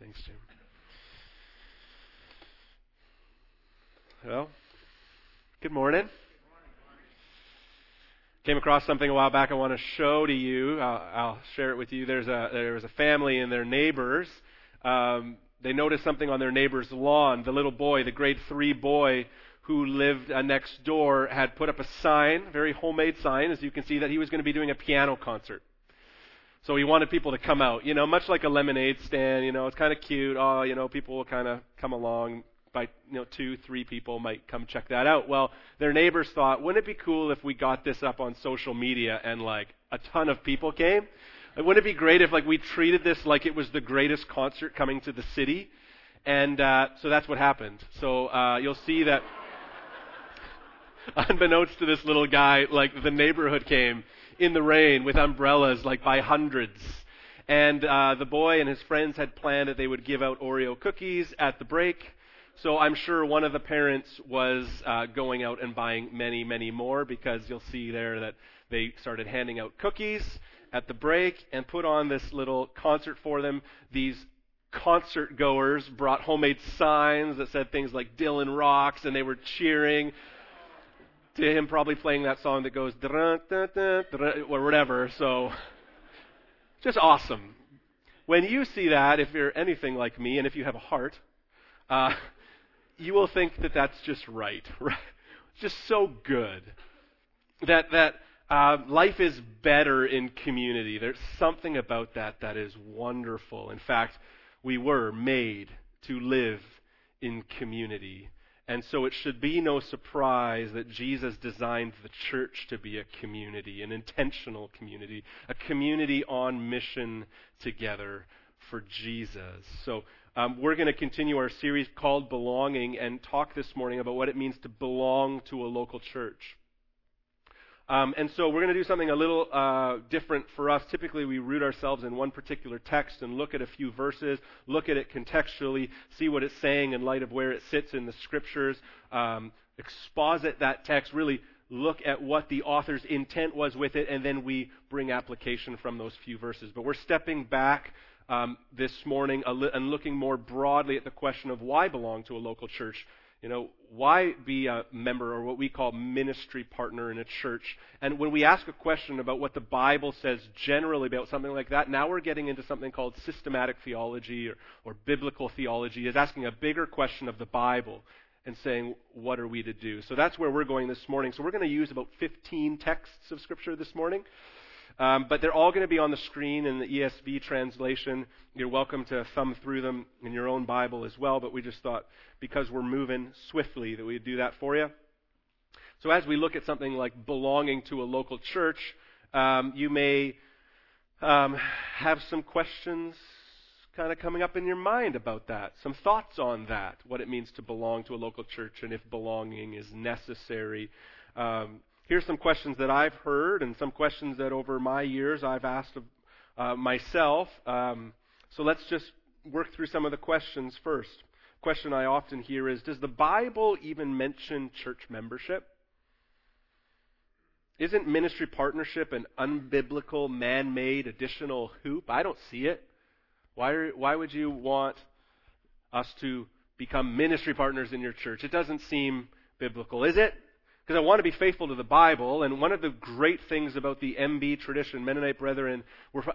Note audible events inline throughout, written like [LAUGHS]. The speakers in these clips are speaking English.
Thanks, Jim. Well, good morning. Came across something a while back I want to show to you. I'll, I'll share it with you. There's a there was a family and their neighbors. Um, they noticed something on their neighbor's lawn. The little boy, the grade three boy who lived uh, next door, had put up a sign, very homemade sign, as you can see, that he was going to be doing a piano concert. So he wanted people to come out, you know, much like a lemonade stand, you know, it's kind of cute. Oh, you know, people will kind of come along by, you know, two, three people might come check that out. Well, their neighbors thought, wouldn't it be cool if we got this up on social media and like a ton of people came? Like, wouldn't it be great if like we treated this like it was the greatest concert coming to the city? And uh, so that's what happened. So uh, you'll see that, [LAUGHS] unbeknownst to this little guy, like the neighborhood came in the rain with umbrellas, like by hundreds. And uh, the boy and his friends had planned that they would give out Oreo cookies at the break. So I'm sure one of the parents was uh, going out and buying many, many more because you'll see there that they started handing out cookies at the break and put on this little concert for them. These concert goers brought homemade signs that said things like Dylan rocks and they were cheering to him probably playing that song that goes or whatever. So just awesome. When you see that, if you're anything like me, and if you have a heart, uh, you will think that that's just right, [LAUGHS] right? Just so good that that uh, life is better in community. There's something about that that is wonderful. In fact, we were made to live in community. And so it should be no surprise that Jesus designed the church to be a community, an intentional community, a community on mission together for Jesus. So um, we're going to continue our series called Belonging and talk this morning about what it means to belong to a local church. Um, and so we're going to do something a little uh, different for us. Typically, we root ourselves in one particular text and look at a few verses, look at it contextually, see what it's saying in light of where it sits in the scriptures, um, exposit that text, really look at what the author's intent was with it, and then we bring application from those few verses. But we're stepping back um, this morning and looking more broadly at the question of why belong to a local church you know, why be a member or what we call ministry partner in a church? And when we ask a question about what the Bible says generally about something like that, now we're getting into something called systematic theology or, or biblical theology, is asking a bigger question of the Bible and saying, what are we to do? So that's where we're going this morning. So we're going to use about 15 texts of Scripture this morning. Um, but they're all going to be on the screen in the ESV translation. You're welcome to thumb through them in your own Bible as well, but we just thought because we're moving swiftly that we'd do that for you. So as we look at something like belonging to a local church, um, you may um, have some questions kind of coming up in your mind about that, some thoughts on that, what it means to belong to a local church and if belonging is necessary. Um, here's some questions that I've heard and some questions that over my years I've asked of uh, myself. Um, so let's just work through some of the questions first. Question I often hear is Does the Bible even mention church membership? Isn't ministry partnership an unbiblical, man made additional hoop? I don't see it. Why, why would you want us to become ministry partners in your church? It doesn't seem biblical, is it? Because I want to be faithful to the Bible. And one of the great things about the MB tradition, Mennonite Brethren,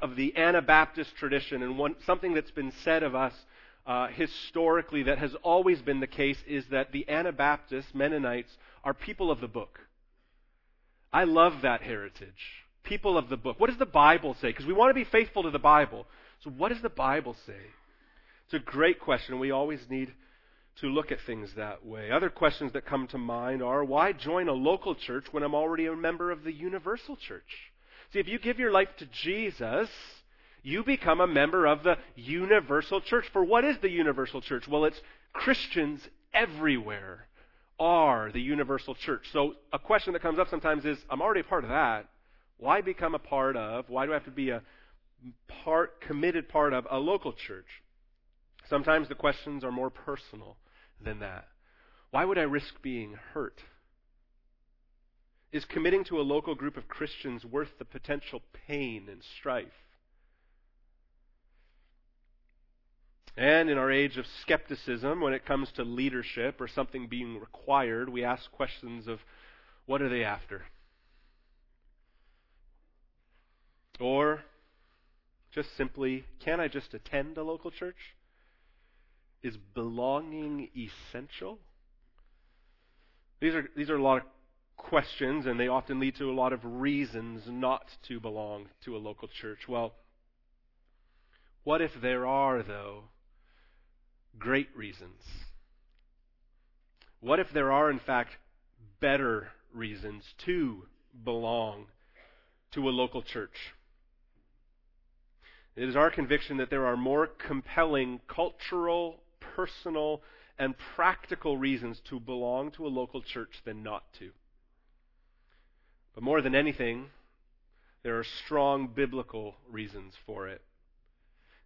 of the Anabaptist tradition, and one, something that's been said of us uh, historically that has always been the case is that the Anabaptists, Mennonites, are people of the book. I love that heritage. People of the book. What does the Bible say? Because we want to be faithful to the Bible. So, what does the Bible say? It's a great question. We always need to look at things that way. Other questions that come to mind are why join a local church when I'm already a member of the universal church? See, if you give your life to Jesus, you become a member of the universal church. For what is the universal church? Well, it's Christians everywhere are the universal church. So a question that comes up sometimes is I'm already a part of that. Why become a part of? Why do I have to be a part committed part of a local church? Sometimes the questions are more personal than that. Why would I risk being hurt? Is committing to a local group of Christians worth the potential pain and strife? And in our age of skepticism, when it comes to leadership or something being required, we ask questions of what are they after? Or just simply, can I just attend a local church? Is belonging essential? These are, these are a lot of questions, and they often lead to a lot of reasons not to belong to a local church. Well, what if there are, though, great reasons? What if there are, in fact, better reasons to belong to a local church? It is our conviction that there are more compelling cultural, personal, and practical reasons to belong to a local church than not to. But more than anything, there are strong biblical reasons for it.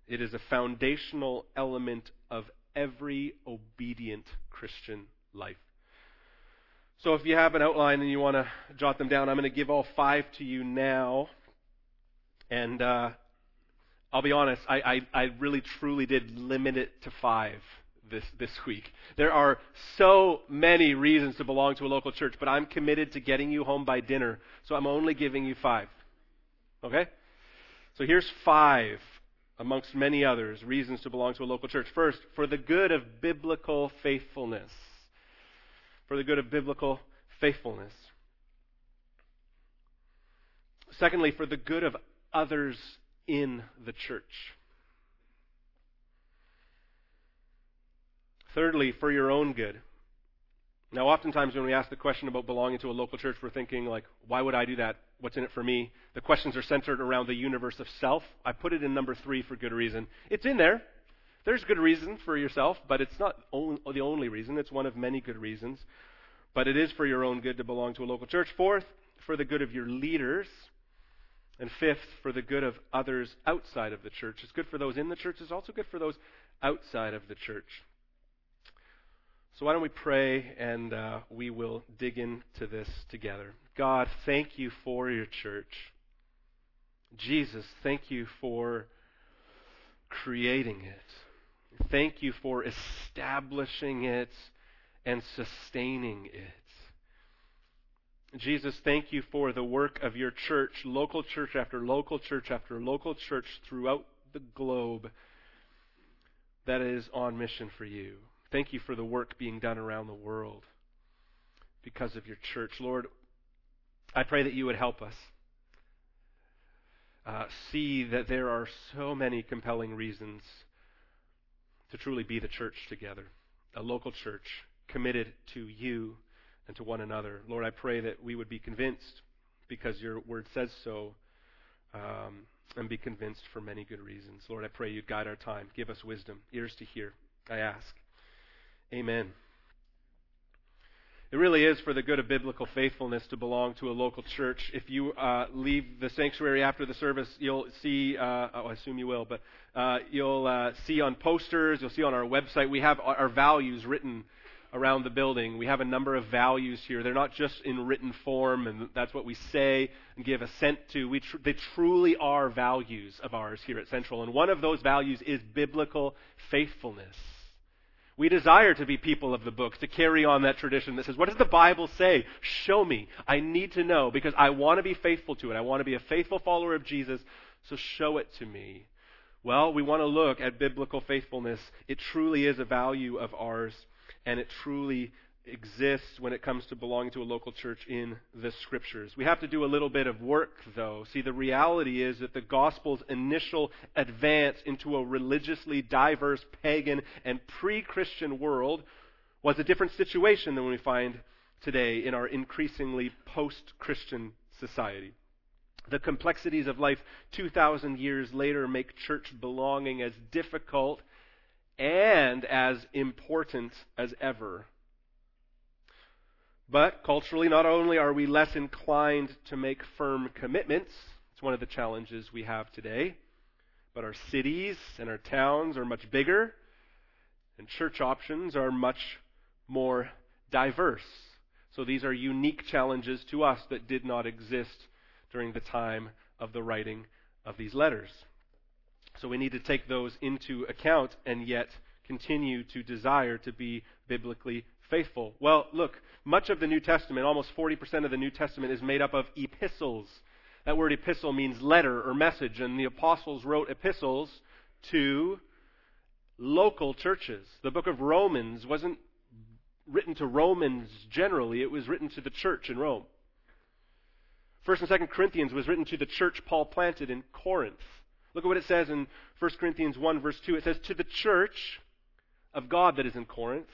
It is a foundational element of every obedient Christian life. So if you have an outline and you want to jot them down, I'm going to give all five to you now. And uh, I'll be honest, I, I, I really truly did limit it to five this, this week. There are so many reasons to belong to a local church, but I'm committed to getting you home by dinner, so I'm only giving you five. Okay? So here's five, amongst many others, reasons to belong to a local church. First, for the good of biblical faithfulness. For the good of biblical faithfulness. Secondly, for the good of others in the church. Thirdly, for your own good. Now, oftentimes when we ask the question about belonging to a local church, we're thinking, like, why would I do that? What's in it for me? The questions are centered around the universe of self. I put it in number three for good reason. It's in there. There's good reason for yourself, but it's not the only reason. It's one of many good reasons. But it is for your own good to belong to a local church. Fourth, for the good of your leaders. And fifth, for the good of others outside of the church. It's good for those in the church. It's also good for those outside of the church. So why don't we pray and uh, we will dig into this together. God, thank you for your church. Jesus, thank you for creating it. Thank you for establishing it and sustaining it. Jesus, thank you for the work of your church, local church after local church after local church throughout the globe that is on mission for you. Thank you for the work being done around the world because of your church. Lord, I pray that you would help us uh, see that there are so many compelling reasons to truly be the church together, a local church committed to you and to one another. Lord, I pray that we would be convinced because your word says so. Um, and be convinced for many good reasons. Lord, I pray you guide our time. Give us wisdom, ears to hear. I ask. Amen. It really is for the good of biblical faithfulness to belong to a local church. If you uh, leave the sanctuary after the service, you'll see, uh, oh, I assume you will, but uh, you'll uh, see on posters, you'll see on our website, we have our values written around the building. We have a number of values here. They're not just in written form, and that's what we say and give assent to. We tr- they truly are values of ours here at Central. And one of those values is biblical faithfulness. We desire to be people of the book, to carry on that tradition that says, what does the Bible say? Show me. I need to know because I want to be faithful to it. I want to be a faithful follower of Jesus, so show it to me. Well, we want to look at biblical faithfulness. It truly is a value of ours, and it truly exists when it comes to belonging to a local church in the scriptures. We have to do a little bit of work, though. See, the reality is that the gospel's initial advance into a religiously diverse pagan and pre Christian world was a different situation than we find today in our increasingly post Christian society. The complexities of life 2,000 years later make church belonging as difficult and as important as ever but culturally, not only are we less inclined to make firm commitments, it's one of the challenges we have today, but our cities and our towns are much bigger, and church options are much more diverse. So these are unique challenges to us that did not exist during the time of the writing of these letters. So we need to take those into account and yet continue to desire to be biblically faithful. Well, look, much of the New Testament, almost 40% of the New Testament, is made up of epistles. That word epistle means letter or message, and the apostles wrote epistles to local churches. The book of Romans wasn't written to Romans generally, it was written to the church in Rome. First and Second Corinthians was written to the church Paul planted in Corinth. Look at what it says in 1 Corinthians 1 verse 2. It says, To the church of God that is in Corinth,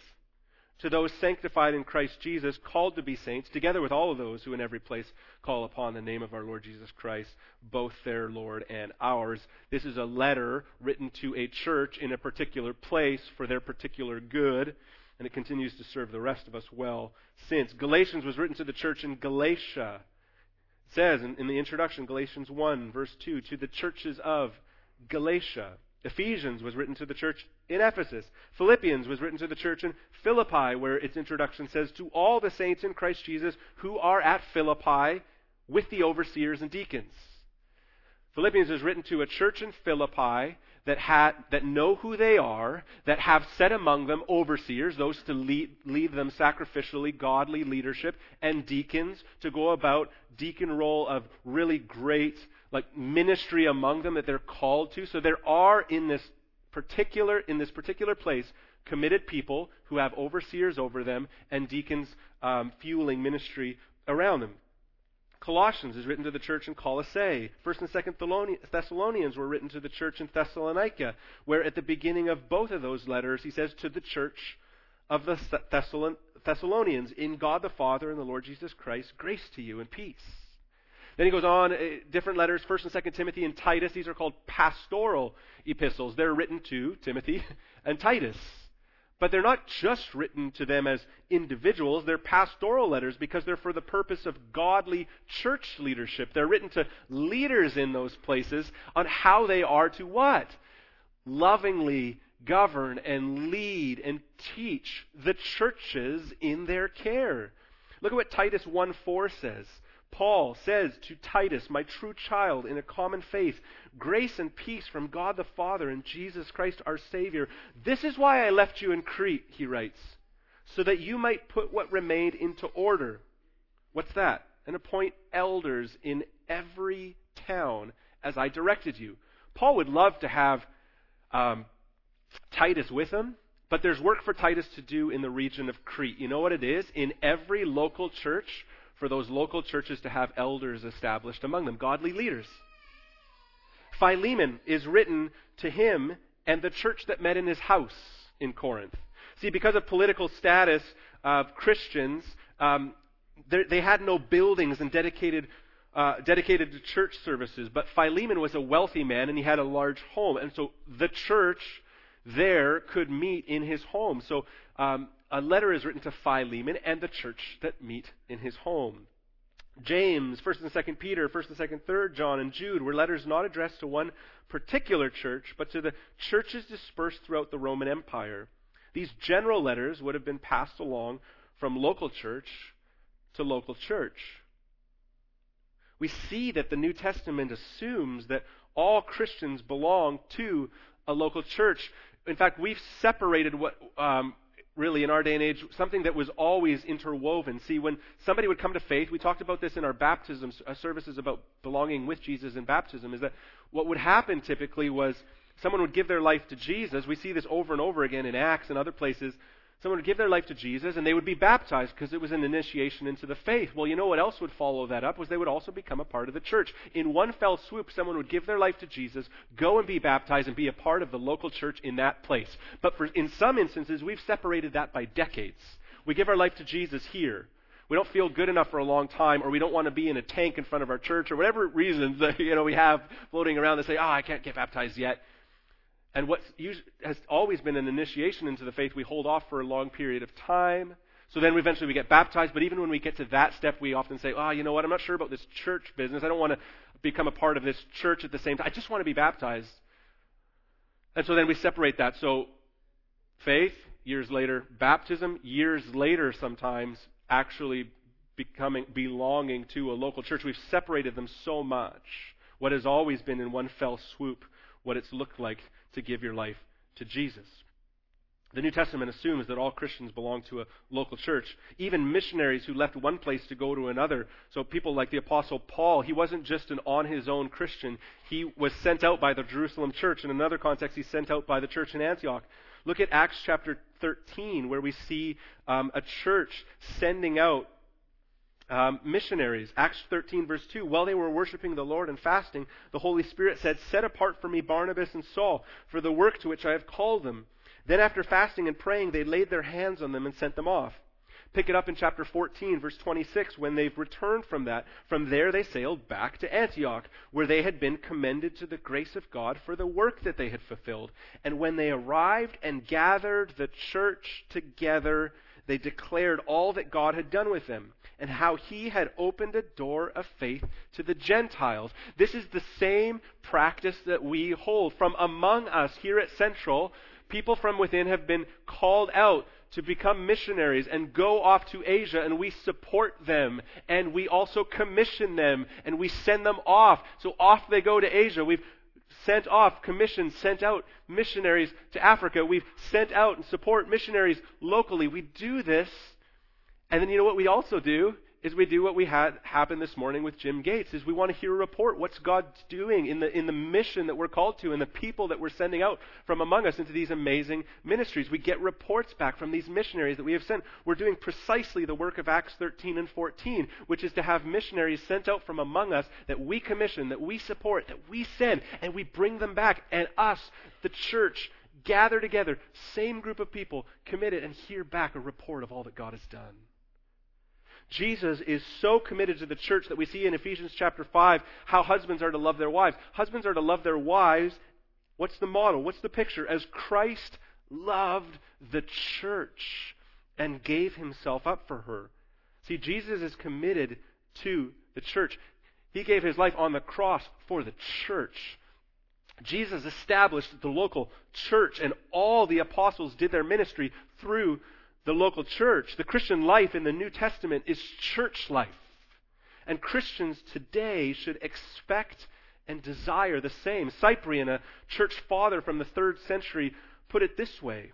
to those sanctified in Christ Jesus, called to be saints, together with all of those who in every place call upon the name of our Lord Jesus Christ, both their Lord and ours. This is a letter written to a church in a particular place for their particular good, and it continues to serve the rest of us well since. Galatians was written to the church in Galatia. It says in, in the introduction, Galatians 1, verse 2, to the churches of Galatia. Ephesians was written to the church in Ephesus. Philippians was written to the church in Philippi, where its introduction says, To all the saints in Christ Jesus who are at Philippi with the overseers and deacons. Philippians is written to a church in Philippi that, had, that know who they are, that have set among them overseers, those to lead, lead them sacrificially, godly leadership, and deacons to go about deacon role of really great like ministry among them that they're called to. So there are in this particular in this particular place committed people who have overseers over them and deacons um, fueling ministry around them. Colossians is written to the church in Colossae. First and Second Thessalonians were written to the church in Thessalonica, where at the beginning of both of those letters he says to the church of the Thessalonians, in God the Father and the Lord Jesus Christ, grace to you and peace. Then he goes on, uh, different letters, 1st and 2nd Timothy and Titus. These are called pastoral epistles. They're written to Timothy [LAUGHS] and Titus. But they're not just written to them as individuals, they're pastoral letters because they're for the purpose of godly church leadership. They're written to leaders in those places on how they are to what? Lovingly govern and lead and teach the churches in their care. Look at what Titus 1 4 says. Paul says to Titus, my true child in a common faith, grace and peace from God the Father and Jesus Christ our Savior. This is why I left you in Crete, he writes, so that you might put what remained into order. What's that? And appoint elders in every town as I directed you. Paul would love to have um, Titus with him, but there's work for Titus to do in the region of Crete. You know what it is? In every local church, for those local churches to have elders established among them, godly leaders. Philemon is written to him and the church that met in his house in Corinth. See, because of political status of Christians, um, they had no buildings and dedicated uh, dedicated to church services. But Philemon was a wealthy man and he had a large home, and so the church there could meet in his home. So um, a letter is written to Philemon and the church that meet in his home. James, 1st and 2nd Peter, 1st and 2nd, 3rd John, and Jude were letters not addressed to one particular church, but to the churches dispersed throughout the Roman Empire. These general letters would have been passed along from local church to local church. We see that the New Testament assumes that all Christians belong to a local church. In fact, we've separated what um, really, in our day and age, something that was always interwoven. See, when somebody would come to faith, we talked about this in our baptism uh, services about belonging with Jesus in baptism, is that what would happen typically was someone would give their life to Jesus. We see this over and over again in Acts and other places Someone would give their life to Jesus and they would be baptized because it was an initiation into the faith. Well, you know what else would follow that up was they would also become a part of the church. In one fell swoop, someone would give their life to Jesus, go and be baptized and be a part of the local church in that place. But for, in some instances, we've separated that by decades. We give our life to Jesus here. We don't feel good enough for a long time, or we don't want to be in a tank in front of our church, or whatever reasons that you know we have floating around that say, "Oh, I can't get baptized yet." And what has always been an initiation into the faith, we hold off for a long period of time. So then eventually we get baptized. But even when we get to that step, we often say, oh, you know what? I'm not sure about this church business. I don't want to become a part of this church at the same time. I just want to be baptized. And so then we separate that. So faith, years later, baptism, years later sometimes, actually becoming belonging to a local church. We've separated them so much. What has always been in one fell swoop what it's looked like to give your life to Jesus. The New Testament assumes that all Christians belong to a local church, even missionaries who left one place to go to another. So people like the Apostle Paul, he wasn't just an on his own Christian. He was sent out by the Jerusalem church. In another context, he's sent out by the church in Antioch. Look at Acts chapter 13, where we see um, a church sending out um, missionaries. Acts 13, verse 2. While they were worshiping the Lord and fasting, the Holy Spirit said, Set apart for me Barnabas and Saul for the work to which I have called them. Then, after fasting and praying, they laid their hands on them and sent them off. Pick it up in chapter 14, verse 26, when they've returned from that. From there, they sailed back to Antioch, where they had been commended to the grace of God for the work that they had fulfilled. And when they arrived and gathered the church together, they declared all that God had done with them and how he had opened a door of faith to the Gentiles. This is the same practice that we hold. From among us here at Central, people from within have been called out to become missionaries and go off to Asia, and we support them, and we also commission them, and we send them off. So off they go to Asia. We've sent off, commissioned, sent out missionaries to Africa. We've sent out and support missionaries locally. We do this, and then you know what we also do? Is we do what we had happen this morning with Jim Gates is we want to hear a report. What's God doing in the in the mission that we're called to and the people that we're sending out from among us into these amazing ministries. We get reports back from these missionaries that we have sent. We're doing precisely the work of Acts 13 and 14, which is to have missionaries sent out from among us that we commission, that we support, that we send, and we bring them back. And us, the church, gather together, same group of people, committed, and hear back a report of all that God has done. Jesus is so committed to the church that we see in Ephesians chapter 5 how husbands are to love their wives. Husbands are to love their wives. What's the model? What's the picture? As Christ loved the church and gave himself up for her. See, Jesus is committed to the church. He gave his life on the cross for the church. Jesus established the local church, and all the apostles did their ministry through the local church. The Christian life in the New Testament is church life. And Christians today should expect and desire the same. Cyprian, a church father from the third century, put it this way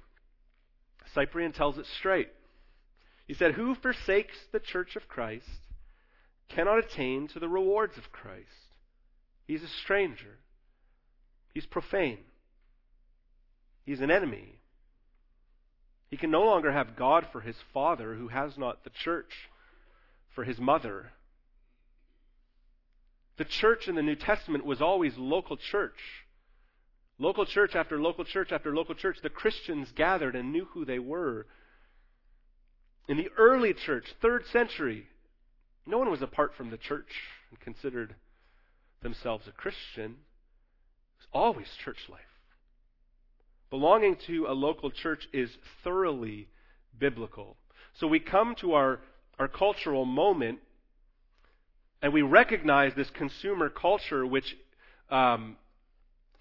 Cyprian tells it straight. He said, Who forsakes the church of Christ cannot attain to the rewards of Christ. He's a stranger. He's profane. He's an enemy. He can no longer have God for his father who has not the church for his mother. The church in the New Testament was always local church. Local church after local church after local church. The Christians gathered and knew who they were. In the early church, third century, no one was apart from the church and considered themselves a Christian. It was always church life. Belonging to a local church is thoroughly biblical. So we come to our, our cultural moment and we recognize this consumer culture which um,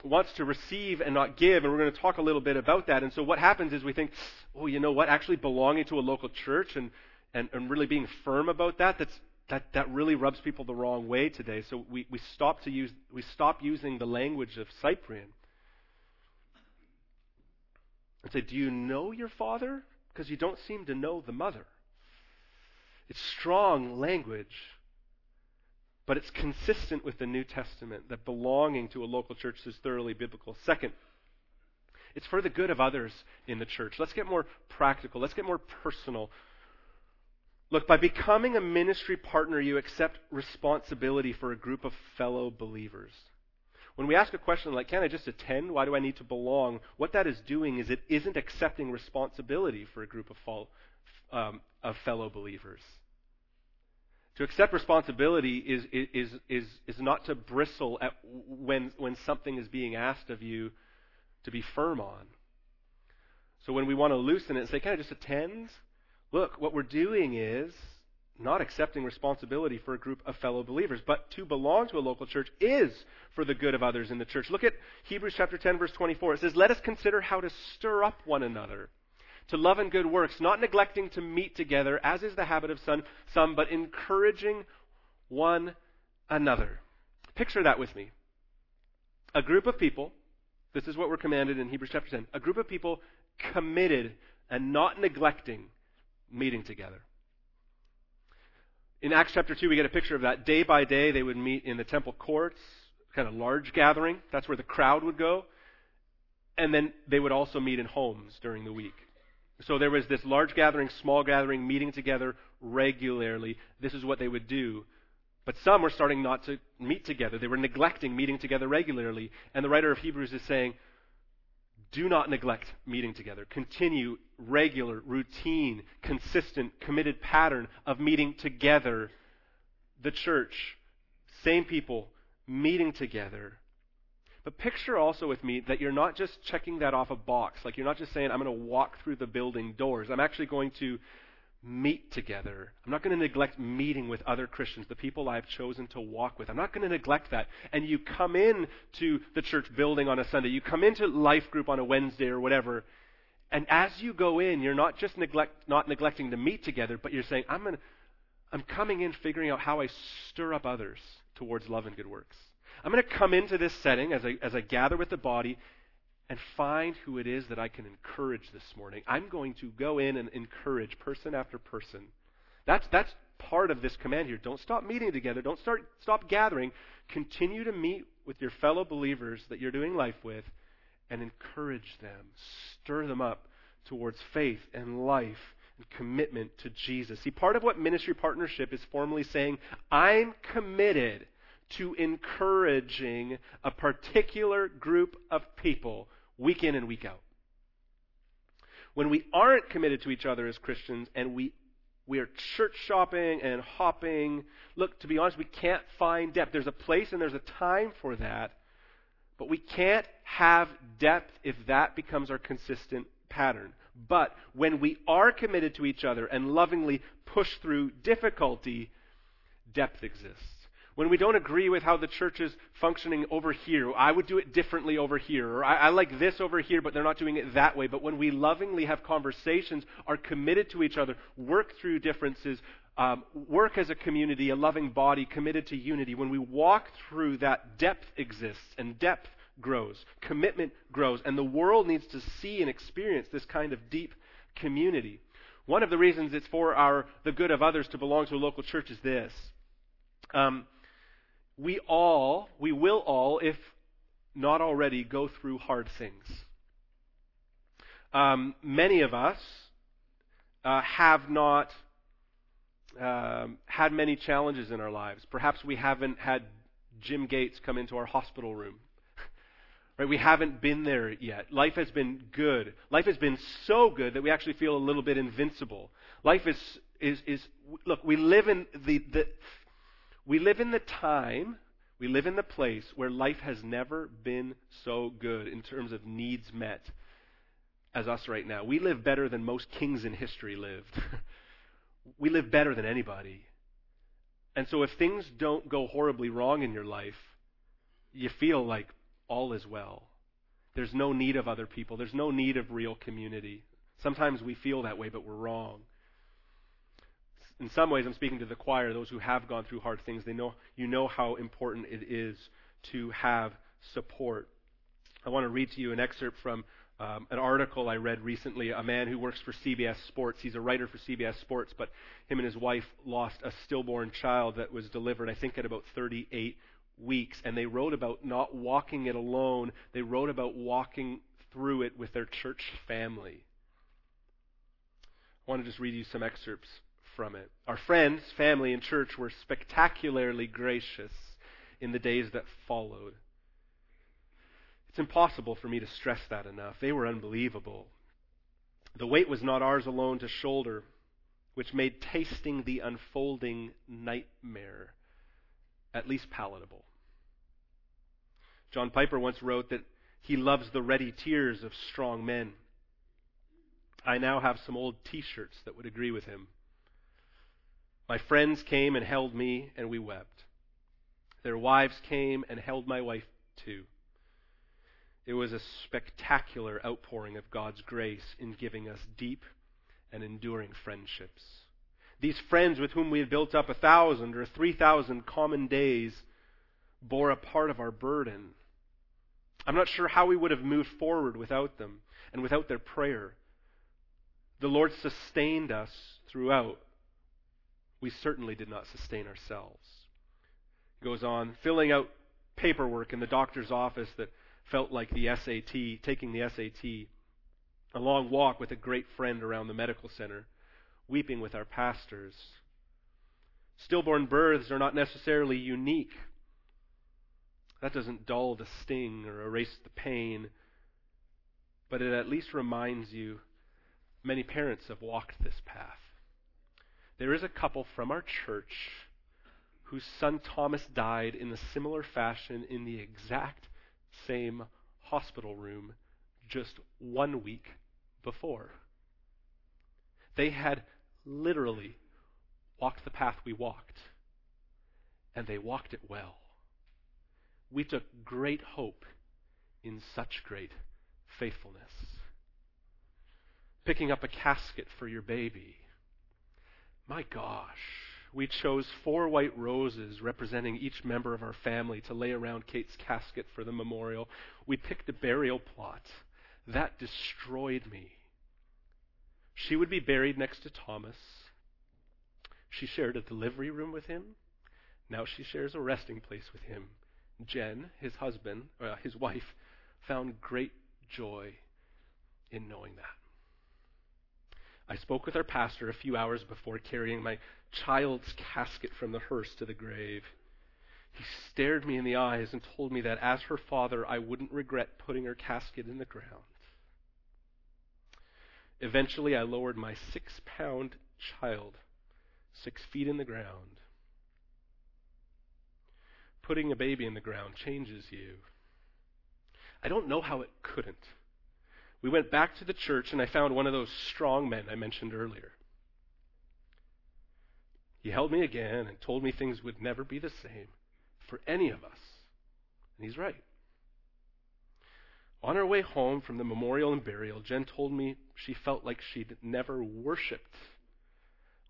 wants to receive and not give, and we're going to talk a little bit about that. And so what happens is we think, oh, you know what? Actually belonging to a local church and, and, and really being firm about that, that's, that, that really rubs people the wrong way today. So we, we stop to use we stop using the language of Cyprian and say, Do you know your father? Because you don't seem to know the mother. It's strong language, but it's consistent with the New Testament that belonging to a local church is thoroughly biblical. Second, it's for the good of others in the church. Let's get more practical. Let's get more personal. Look, by becoming a ministry partner, you accept responsibility for a group of fellow believers. When we ask a question like, can I just attend? Why do I need to belong? What that is doing is it isn't accepting responsibility for a group of, um, of fellow believers. To accept responsibility is, is, is, is not to bristle at when, when something is being asked of you to be firm on. So when we want to loosen it and say, can I just attend? Look, what we're doing is not accepting responsibility for a group of fellow believers. But to belong to a local church is for the good of others in the church. Look at Hebrews chapter 10 verse 24. It says, "Let us consider how to stir up one another to love and good works, not neglecting to meet together as is the habit of some, but encouraging one another." Picture that with me. A group of people This is what we're commanded in Hebrews chapter 10. A group of people committed and not neglecting meeting together. In Acts chapter 2, we get a picture of that. Day by day, they would meet in the temple courts, kind of large gathering. That's where the crowd would go. And then they would also meet in homes during the week. So there was this large gathering, small gathering, meeting together regularly. This is what they would do. But some were starting not to meet together. They were neglecting meeting together regularly. And the writer of Hebrews is saying, do not neglect meeting together. Continue regular, routine, consistent, committed pattern of meeting together. The church, same people, meeting together. But picture also with me that you're not just checking that off a box. Like you're not just saying, I'm going to walk through the building doors. I'm actually going to meet together. I'm not going to neglect meeting with other Christians, the people I've chosen to walk with. I'm not going to neglect that. And you come in to the church building on a Sunday, you come into life group on a Wednesday or whatever, and as you go in, you're not just neglect, not neglecting to meet together, but you're saying, I'm to, I'm coming in figuring out how I stir up others towards love and good works. I'm going to come into this setting as I, as I gather with the body and find who it is that I can encourage this morning. I'm going to go in and encourage person after person. That's, that's part of this command here. Don't stop meeting together. Don't start, stop gathering. Continue to meet with your fellow believers that you're doing life with and encourage them. Stir them up towards faith and life and commitment to Jesus. See, part of what ministry partnership is formally saying, I'm committed to encouraging a particular group of people week in and week out. When we aren't committed to each other as Christians and we we are church shopping and hopping. Look, to be honest, we can't find depth. There's a place and there's a time for that, but we can't have depth if that becomes our consistent pattern. But when we are committed to each other and lovingly push through difficulty, depth exists when we don't agree with how the church is functioning over here, I would do it differently over here, or I, I, like this over here, but they're not doing it that way. But when we lovingly have conversations, are committed to each other, work through differences, um, work as a community, a loving body, committed to unity, when we walk through that, depth exists, and depth grows, commitment grows, and the world needs to see and experience this kind of deep community. One of the reasons it's for our the good of others to belong to a local church is this. Um, we all, we will all, if not already, go through hard things. Um, many of us uh, have not um, had many challenges in our lives. Perhaps we haven't had Jim Gates come into our hospital room. [LAUGHS] right? We haven't been there yet. Life has been good. Life has been so good that we actually feel a little bit invincible. Life is is is look, we live in the, the we live in the time, we live in the place where life has never been so good in terms of needs met as us right now. We live better than most kings in history lived. [LAUGHS] we live better than anybody. And so if things don't go horribly wrong in your life, you feel like all is well. There's no need of other people. There's no need of real community. Sometimes we feel that way, but we're wrong in some ways, I'm speaking to the choir, those who have gone through hard things. They know, you know how important it is to have support. I want to read to you an excerpt from um, an article I read recently. A man who works for CBS Sports. He's a writer for CBS Sports, but him and his wife lost a stillborn child that was delivered, I think, at about 38 weeks. And they wrote about not walking it alone. They wrote about walking through it with their church family. I want to just read you some excerpts from it. Our friends, family, and church were spectacularly gracious in the days that followed. It's impossible for me to stress that enough. They were unbelievable. The weight was not ours alone to shoulder, which made tasting the unfolding nightmare at least palatable. John Piper once wrote that he loves the ready tears of strong men. I now have some old t shirts that would agree with him. My friends came and held me, and we wept. Their wives came and held my wife too. It was a spectacular outpouring of God's grace in giving us deep and enduring friendships. These friends with whom we had built up a thousand or three thousand common days bore a part of our burden. I'm not sure how we would have moved forward without them and without their prayer. The Lord sustained us throughout. We certainly did not sustain ourselves. He goes on, filling out paperwork in the doctor's office that felt like the SAT, taking the SAT, a long walk with a great friend around the medical center, weeping with our pastors. Stillborn births are not necessarily unique. That doesn't dull the sting or erase the pain, but it at least reminds you many parents have walked this path. There is a couple from our church whose son Thomas died in a similar fashion in the exact same hospital room just one week before. They had literally walked the path we walked, and they walked it well. We took great hope in such great faithfulness. Picking up a casket for your baby. My gosh we chose four white roses representing each member of our family to lay around Kate's casket for the memorial. We picked a burial plot. That destroyed me. She would be buried next to Thomas. She shared a delivery room with him. Now she shares a resting place with him. Jen, his husband, uh, his wife, found great joy in knowing that. I spoke with our pastor a few hours before carrying my child's casket from the hearse to the grave. He stared me in the eyes and told me that as her father, I wouldn't regret putting her casket in the ground. Eventually, I lowered my six pound child six feet in the ground. Putting a baby in the ground changes you. I don't know how it couldn't. We went back to the church, and I found one of those strong men I mentioned earlier. He held me again and told me things would never be the same for any of us. And he's right. On our way home from the memorial and burial, Jen told me she felt like she'd never worshiped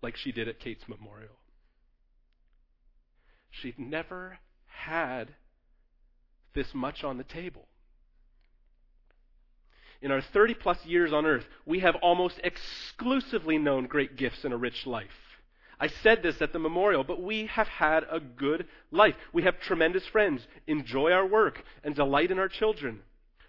like she did at Kate's memorial. She'd never had this much on the table. In our 30 plus years on earth, we have almost exclusively known great gifts and a rich life. I said this at the memorial, but we have had a good life. We have tremendous friends, enjoy our work, and delight in our children.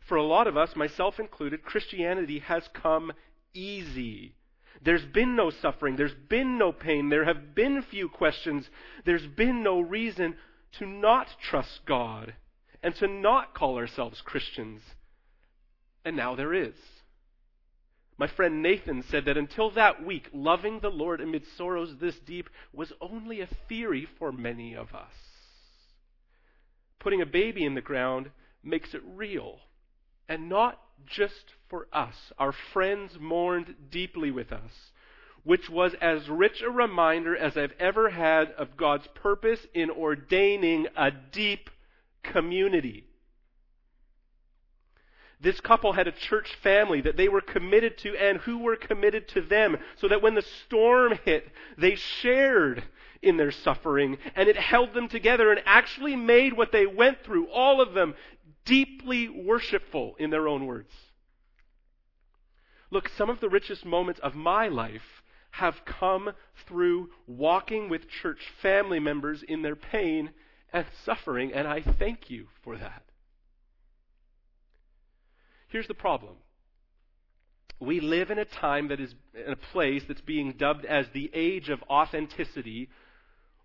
For a lot of us, myself included, Christianity has come easy. There's been no suffering. There's been no pain. There have been few questions. There's been no reason to not trust God and to not call ourselves Christians. And now there is. My friend Nathan said that until that week, loving the Lord amid sorrows this deep was only a theory for many of us. Putting a baby in the ground makes it real. And not just for us. Our friends mourned deeply with us, which was as rich a reminder as I've ever had of God's purpose in ordaining a deep community. This couple had a church family that they were committed to and who were committed to them, so that when the storm hit, they shared in their suffering and it held them together and actually made what they went through, all of them, deeply worshipful in their own words. Look, some of the richest moments of my life have come through walking with church family members in their pain and suffering, and I thank you for that. Here's the problem. We live in a time that is in a place that's being dubbed as the age of authenticity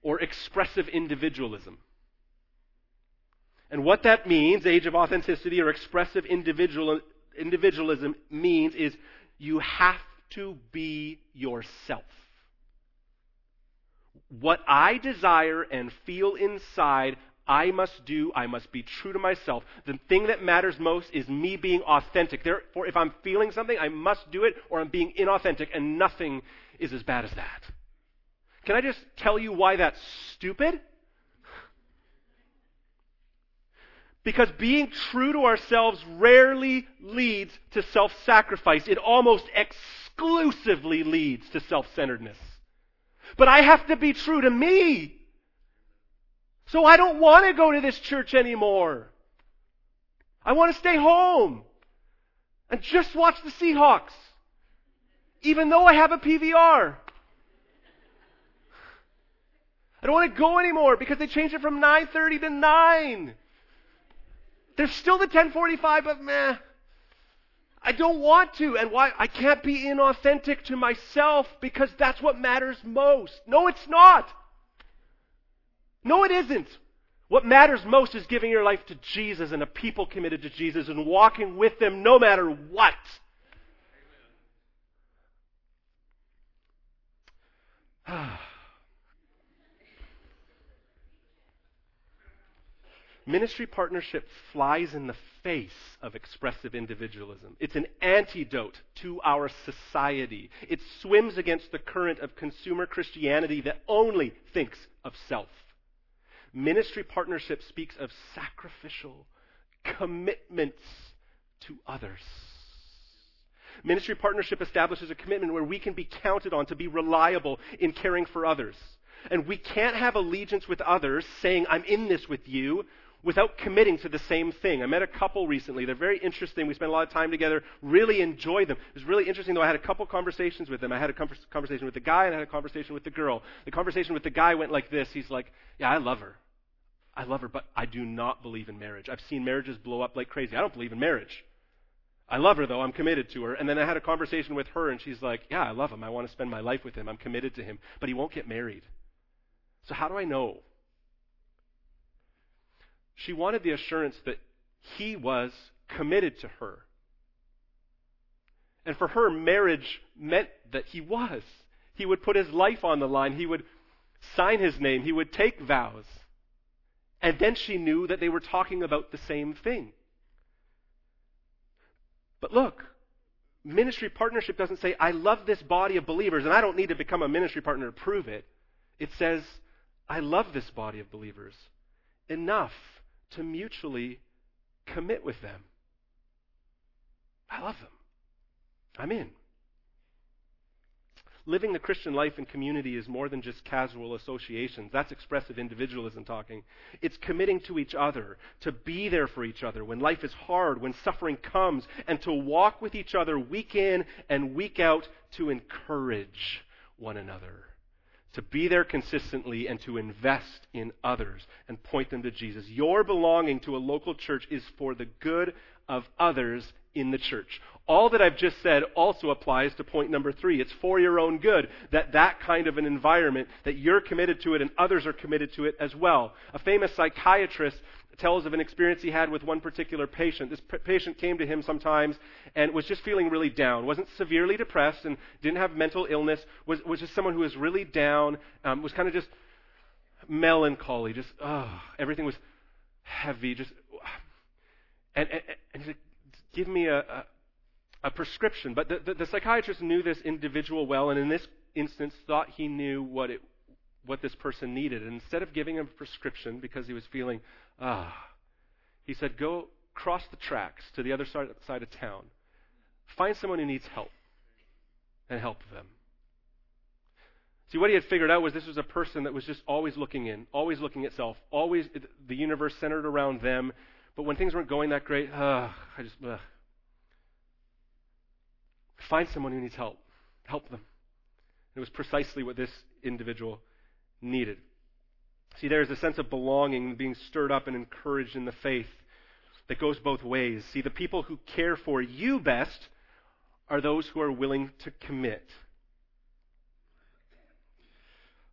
or expressive individualism. And what that means, age of authenticity or expressive individual, individualism means is you have to be yourself. What I desire and feel inside, I must do, I must be true to myself. The thing that matters most is me being authentic. Therefore, if I'm feeling something, I must do it or I'm being inauthentic, and nothing is as bad as that. Can I just tell you why that's stupid? Because being true to ourselves rarely leads to self sacrifice. It almost exclusively leads to self centeredness. But I have to be true to me. So I don't want to go to this church anymore. I want to stay home and just watch the Seahawks, even though I have a PVR. I don't want to go anymore because they changed it from 9:30 to 9. There's still the 10:45, but meh. I don't want to, and why? I can't be inauthentic to myself because that's what matters most. No, it's not. No, it isn't. What matters most is giving your life to Jesus and a people committed to Jesus and walking with them no matter what. [SIGHS] Ministry partnership flies in the face of expressive individualism. It's an antidote to our society. It swims against the current of consumer Christianity that only thinks of self. Ministry partnership speaks of sacrificial commitments to others. Ministry partnership establishes a commitment where we can be counted on to be reliable in caring for others. And we can't have allegiance with others saying, I'm in this with you, without committing to the same thing. I met a couple recently. They're very interesting. We spent a lot of time together. Really enjoyed them. It was really interesting, though. I had a couple conversations with them. I had a conversation with the guy and I had a conversation with the girl. The conversation with the guy went like this. He's like, Yeah, I love her. I love her, but I do not believe in marriage. I've seen marriages blow up like crazy. I don't believe in marriage. I love her, though. I'm committed to her. And then I had a conversation with her, and she's like, Yeah, I love him. I want to spend my life with him. I'm committed to him, but he won't get married. So, how do I know? She wanted the assurance that he was committed to her. And for her, marriage meant that he was. He would put his life on the line. He would sign his name. He would take vows. And then she knew that they were talking about the same thing. But look, ministry partnership doesn't say, I love this body of believers and I don't need to become a ministry partner to prove it. It says, I love this body of believers enough to mutually commit with them. I love them. I'm in. Living the Christian life in community is more than just casual associations. That's expressive individualism talking. It's committing to each other, to be there for each other when life is hard, when suffering comes, and to walk with each other week in and week out to encourage one another to be there consistently and to invest in others and point them to Jesus. Your belonging to a local church is for the good of others in the church. All that I've just said also applies to point number three. It's for your own good that that kind of an environment, that you're committed to it and others are committed to it as well. A famous psychiatrist tells of an experience he had with one particular patient. This p- patient came to him sometimes and was just feeling really down. wasn't severely depressed and didn't have mental illness. Was was just someone who was really down. Um, was kind of just melancholy. Just oh, everything was heavy. Just [SIGHS] and and, and he said, "Give me a, a, a prescription." But the, the, the psychiatrist knew this individual well, and in this instance, thought he knew what it what this person needed. And instead of giving him a prescription because he was feeling Ah. He said, Go cross the tracks to the other side, of town. Find someone who needs help and help them. See, what he had figured out was this was a person that was just always looking in, always looking at self, always the universe centered around them. But when things weren't going that great, uh, I just, uh. find someone who needs help. Help them. It was precisely what this individual needed. See, there is a sense of belonging, being stirred up and encouraged in the faith that goes both ways. See, the people who care for you best are those who are willing to commit.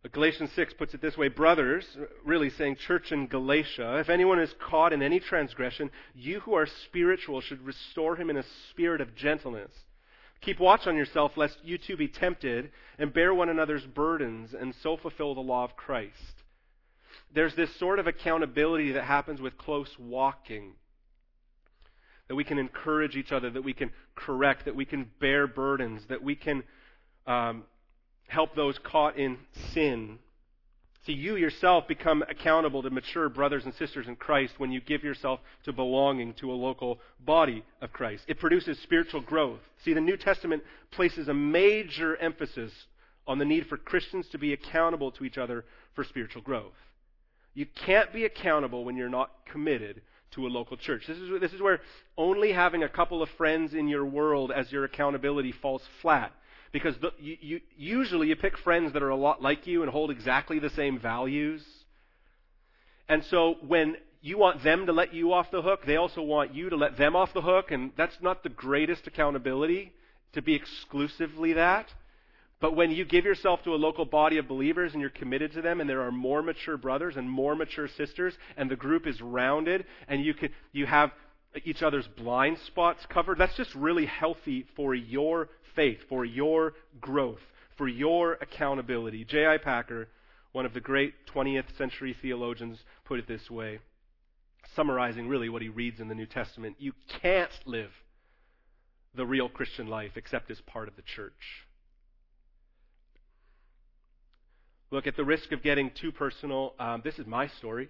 Uh, Galatians 6 puts it this way Brothers, really saying church in Galatia, if anyone is caught in any transgression, you who are spiritual should restore him in a spirit of gentleness. Keep watch on yourself, lest you too be tempted, and bear one another's burdens, and so fulfill the law of Christ there's this sort of accountability that happens with close walking. That we can encourage each other, that we can correct, that we can bear burdens, that we can um, help those caught in sin. See, you yourself become accountable to mature brothers and sisters in Christ when you give yourself to belonging to a local body of Christ. It produces spiritual growth. See, the New Testament places a major emphasis on the need for Christians to be accountable to each other for spiritual growth. You can't be accountable when you're not committed to a local church. This is, this is where only having a couple of friends in your world as your accountability falls flat. Because the, you, you, usually you pick friends that are a lot like you and hold exactly the same values. And so when you want them to let you off the hook, they also want you to let them off the hook, and that's not the greatest accountability to be exclusively that. But when you give yourself to a local body of believers and you're committed to them, and there are more mature brothers and more mature sisters, and the group is rounded, and you can you have each other's blind spots covered, that's just really healthy for your faith, for your growth, for your accountability. J.I. Packer, one of the great 20th century theologians, put it this way, summarizing really what he reads in the New Testament. You can't live the real Christian life except as part of the church. Look, at the risk of getting too personal, um, this is my story.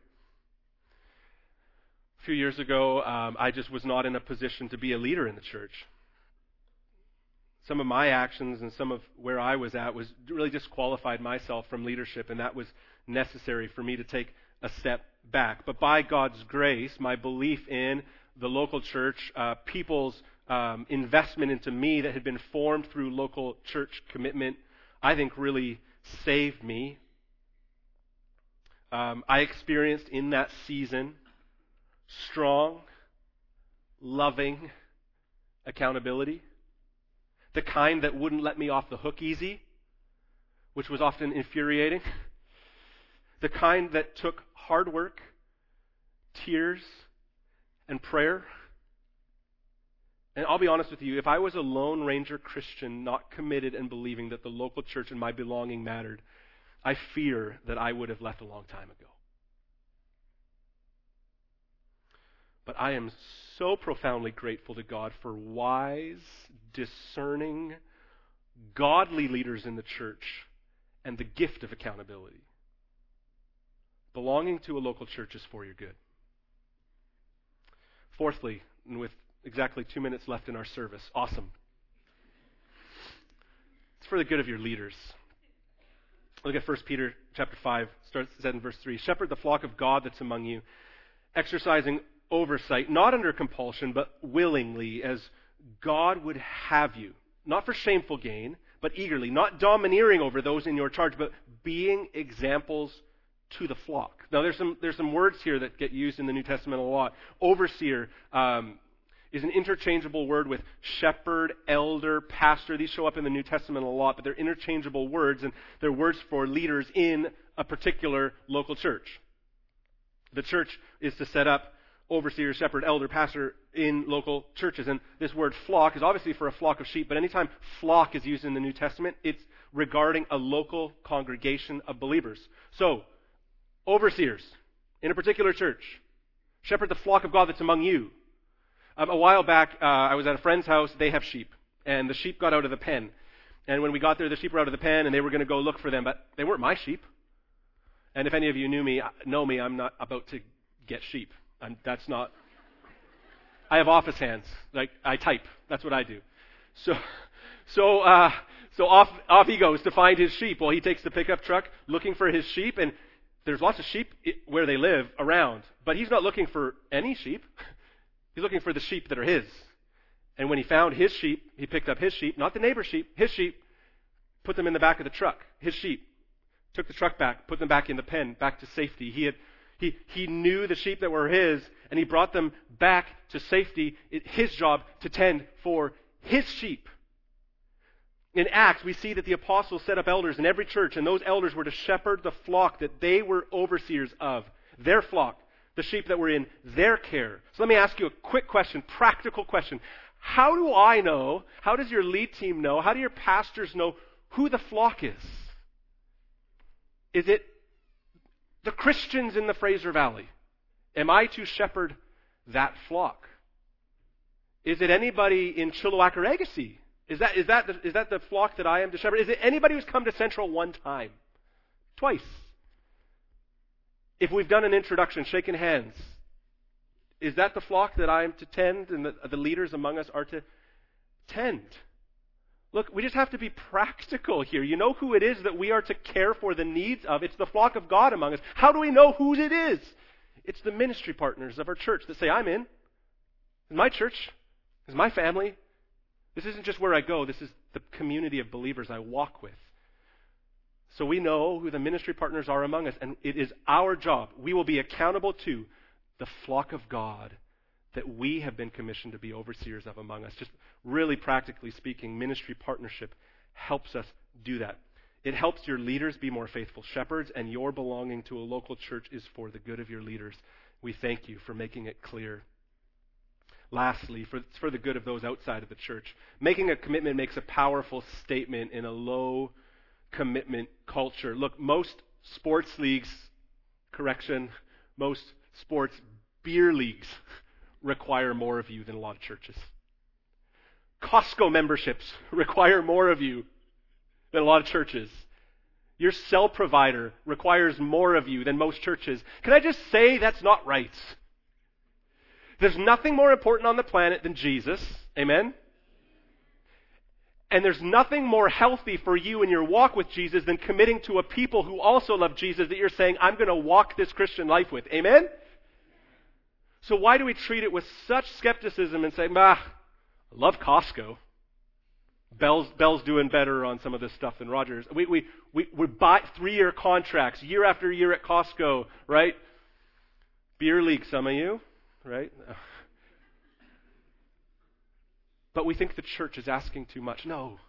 A few years ago, um, I just was not in a position to be a leader in the church. Some of my actions and some of where I was at was really disqualified myself from leadership, and that was necessary for me to take a step back. But by God's grace, my belief in the local church, uh, people's um, investment into me that had been formed through local church commitment, I think really saved me. Um, I experienced in that season strong, loving accountability. The kind that wouldn't let me off the hook easy, which was often infuriating. The kind that took hard work, tears, and prayer. And I'll be honest with you, if I was a Lone Ranger Christian, not committed and believing that the local church and my belonging mattered, I fear that I would have left a long time ago. But I am so profoundly grateful to God for wise, discerning, godly leaders in the church and the gift of accountability. Belonging to a local church is for your good. Fourthly, and with exactly two minutes left in our service. Awesome. It's for the good of your leaders. Look at 1 Peter chapter 5, starts said in verse 3. Shepherd the flock of God that's among you, exercising oversight, not under compulsion, but willingly, as God would have you. Not for shameful gain, but eagerly. Not domineering over those in your charge, but being examples to the flock. Now, there's some, there's some words here that get used in the New Testament a lot. Overseer, um, is an interchangeable word with shepherd, elder, pastor. These show up in the New Testament a lot, but they're interchangeable words, and they're words for leaders in a particular local church. The church is to set up overseer, shepherd, elder, pastor in local churches. And this word flock is obviously for a flock of sheep, but anytime flock is used in the New Testament, it's regarding a local congregation of believers. So, overseers in a particular church, shepherd the flock of God that's among you. Um, a while back, uh, I was at a friend's house. They have sheep, and the sheep got out of the pen. And when we got there, the sheep were out of the pen, and they were going to go look for them, but they weren't my sheep. And if any of you knew me, know me, I'm not about to get sheep. I'm, that's not. I have office hands. Like I type. That's what I do. So, [LAUGHS] so, uh, so off off he goes to find his sheep. Well, he takes the pickup truck looking for his sheep, and there's lots of sheep where they live around, but he's not looking for any sheep. [LAUGHS] He's looking for the sheep that are his. And when he found his sheep, he picked up his sheep, not the neighbor's sheep, his sheep, put them in the back of the truck, his sheep. Took the truck back, put them back in the pen, back to safety. He had he, he knew the sheep that were his, and he brought them back to safety. His job to tend for his sheep. In Acts, we see that the apostles set up elders in every church, and those elders were to shepherd the flock that they were overseers of, their flock the sheep that were in their care. So let me ask you a quick question, practical question. How do I know, how does your lead team know, how do your pastors know who the flock is? Is it the Christians in the Fraser Valley? Am I to shepherd that flock? Is it anybody in Chilliwack or Agassiz? Is that, is, that the, is that the flock that I am to shepherd? Is it anybody who's come to Central one time? Twice? If we've done an introduction, shaken hands, is that the flock that I am to tend and the, the leaders among us are to tend? Look, we just have to be practical here. You know who it is that we are to care for the needs of? It's the flock of God among us. How do we know whose it is? It's the ministry partners of our church that say, I'm in. It's my church. It's my family. This isn't just where I go, this is the community of believers I walk with. So we know who the ministry partners are among us, and it is our job. We will be accountable to the flock of God that we have been commissioned to be overseers of among us. Just really practically speaking, ministry partnership helps us do that. It helps your leaders be more faithful shepherds, and your belonging to a local church is for the good of your leaders. We thank you for making it clear. Lastly, for, for the good of those outside of the church, making a commitment makes a powerful statement in a low commitment culture. Look, most sports leagues, correction, most sports beer leagues require more of you than a lot of churches. Costco memberships [LAUGHS] require more of you than a lot of churches. Your cell provider requires more of you than most churches. Can I just say that's not right? There's nothing more important on the planet than Jesus. Amen? And there's nothing more healthy for you in your walk with Jesus than committing to a people who also love Jesus that you're saying, I'm going to walk this Christian life with. Amen? So why do we treat it with such skepticism and say, bah, I love Costco. Bell's, Bell's doing better on some of this stuff than Rogers. We, we, we, we buy three year contracts year after year at Costco, right? Beer league, some of you, right? But we think the church is asking too much. No.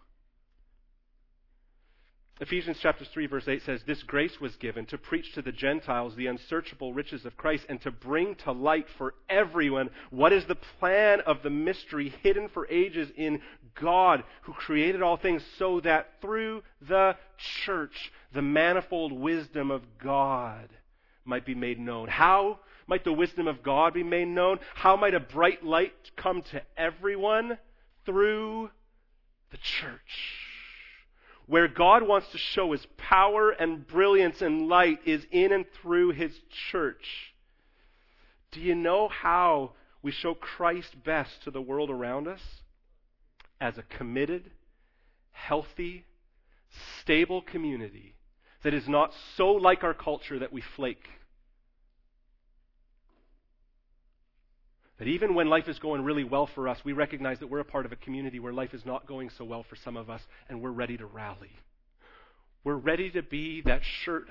Ephesians chapter 3 verse 8 says, This grace was given to preach to the Gentiles the unsearchable riches of Christ and to bring to light for everyone what is the plan of the mystery hidden for ages in God who created all things so that through the church the manifold wisdom of God might be made known. How might the wisdom of God be made known? How might a bright light come to everyone? Through the church. Where God wants to show his power and brilliance and light is in and through his church. Do you know how we show Christ best to the world around us? As a committed, healthy, stable community that is not so like our culture that we flake That even when life is going really well for us, we recognize that we're a part of a community where life is not going so well for some of us, and we're ready to rally. We're ready to be that shirt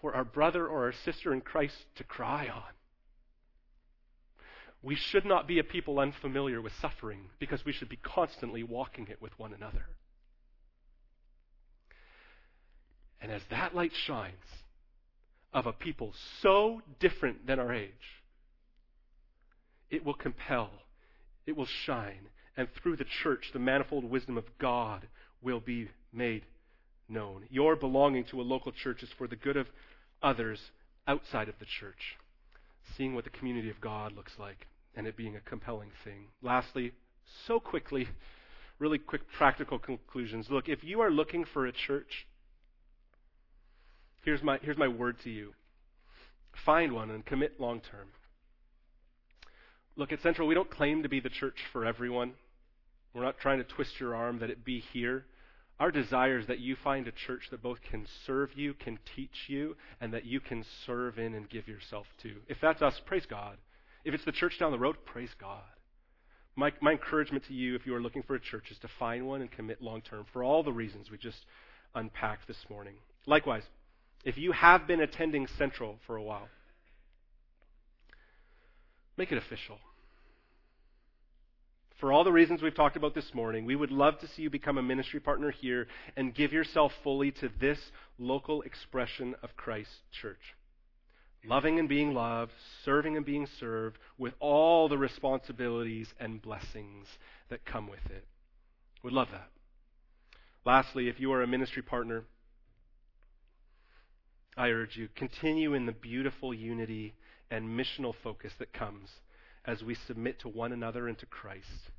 for our brother or our sister in Christ to cry on. We should not be a people unfamiliar with suffering because we should be constantly walking it with one another. And as that light shines of a people so different than our age, it will compel, it will shine, and through the church, the manifold wisdom of God will be made known. Your belonging to a local church is for the good of others outside of the church, seeing what the community of God looks like, and it being a compelling thing. Lastly, so quickly, really quick practical conclusions. Look, if you are looking for a church, here's my, here's my word to you find one and commit long term. Look, at Central, we don't claim to be the church for everyone. We're not trying to twist your arm that it be here. Our desire is that you find a church that both can serve you, can teach you, and that you can serve in and give yourself to. If that's us, praise God. If it's the church down the road, praise God. My, my encouragement to you, if you are looking for a church, is to find one and commit long term for all the reasons we just unpacked this morning. Likewise, if you have been attending Central for a while, Make it official. For all the reasons we've talked about this morning, we would love to see you become a ministry partner here and give yourself fully to this local expression of Christ's church. Loving and being loved, serving and being served, with all the responsibilities and blessings that come with it. Would love that. Lastly, if you are a ministry partner, I urge you, continue in the beautiful unity and missional focus that comes as we submit to one another and to Christ.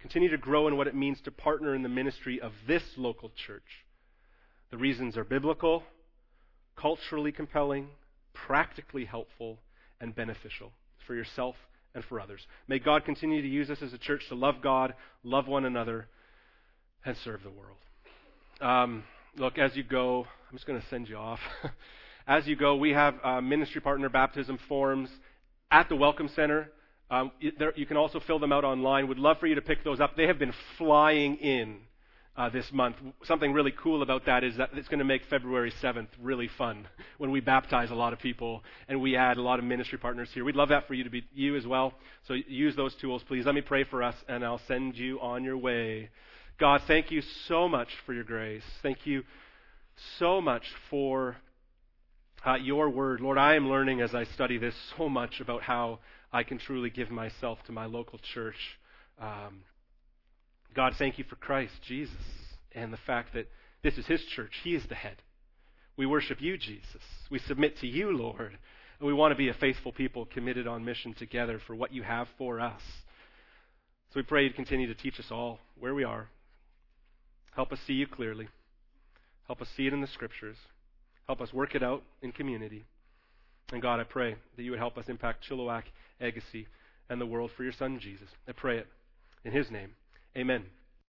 Continue to grow in what it means to partner in the ministry of this local church. The reasons are biblical, culturally compelling, practically helpful, and beneficial for yourself and for others. May God continue to use us as a church to love God, love one another, and serve the world. Um, look, as you go, I'm just going to send you off. [LAUGHS] as you go, we have uh, ministry partner baptism forms at the Welcome Center. Um, there, you can also fill them out online. Would love for you to pick those up. They have been flying in uh, this month. Something really cool about that is that it's going to make February 7th really fun [LAUGHS] when we baptize a lot of people and we add a lot of ministry partners here. We'd love that for you to be you as well. So use those tools, please. Let me pray for us, and I'll send you on your way. God, thank you so much for your grace. Thank you so much for uh, your word. Lord, I am learning as I study this so much about how I can truly give myself to my local church. Um, God, thank you for Christ, Jesus, and the fact that this is his church. He is the head. We worship you, Jesus. We submit to you, Lord. And we want to be a faithful people committed on mission together for what you have for us. So we pray you continue to teach us all where we are. Help us see you clearly. Help us see it in the scriptures. Help us work it out in community. And God, I pray that you would help us impact Chilliwack, Agassiz, and the world for your son, Jesus. I pray it in his name. Amen.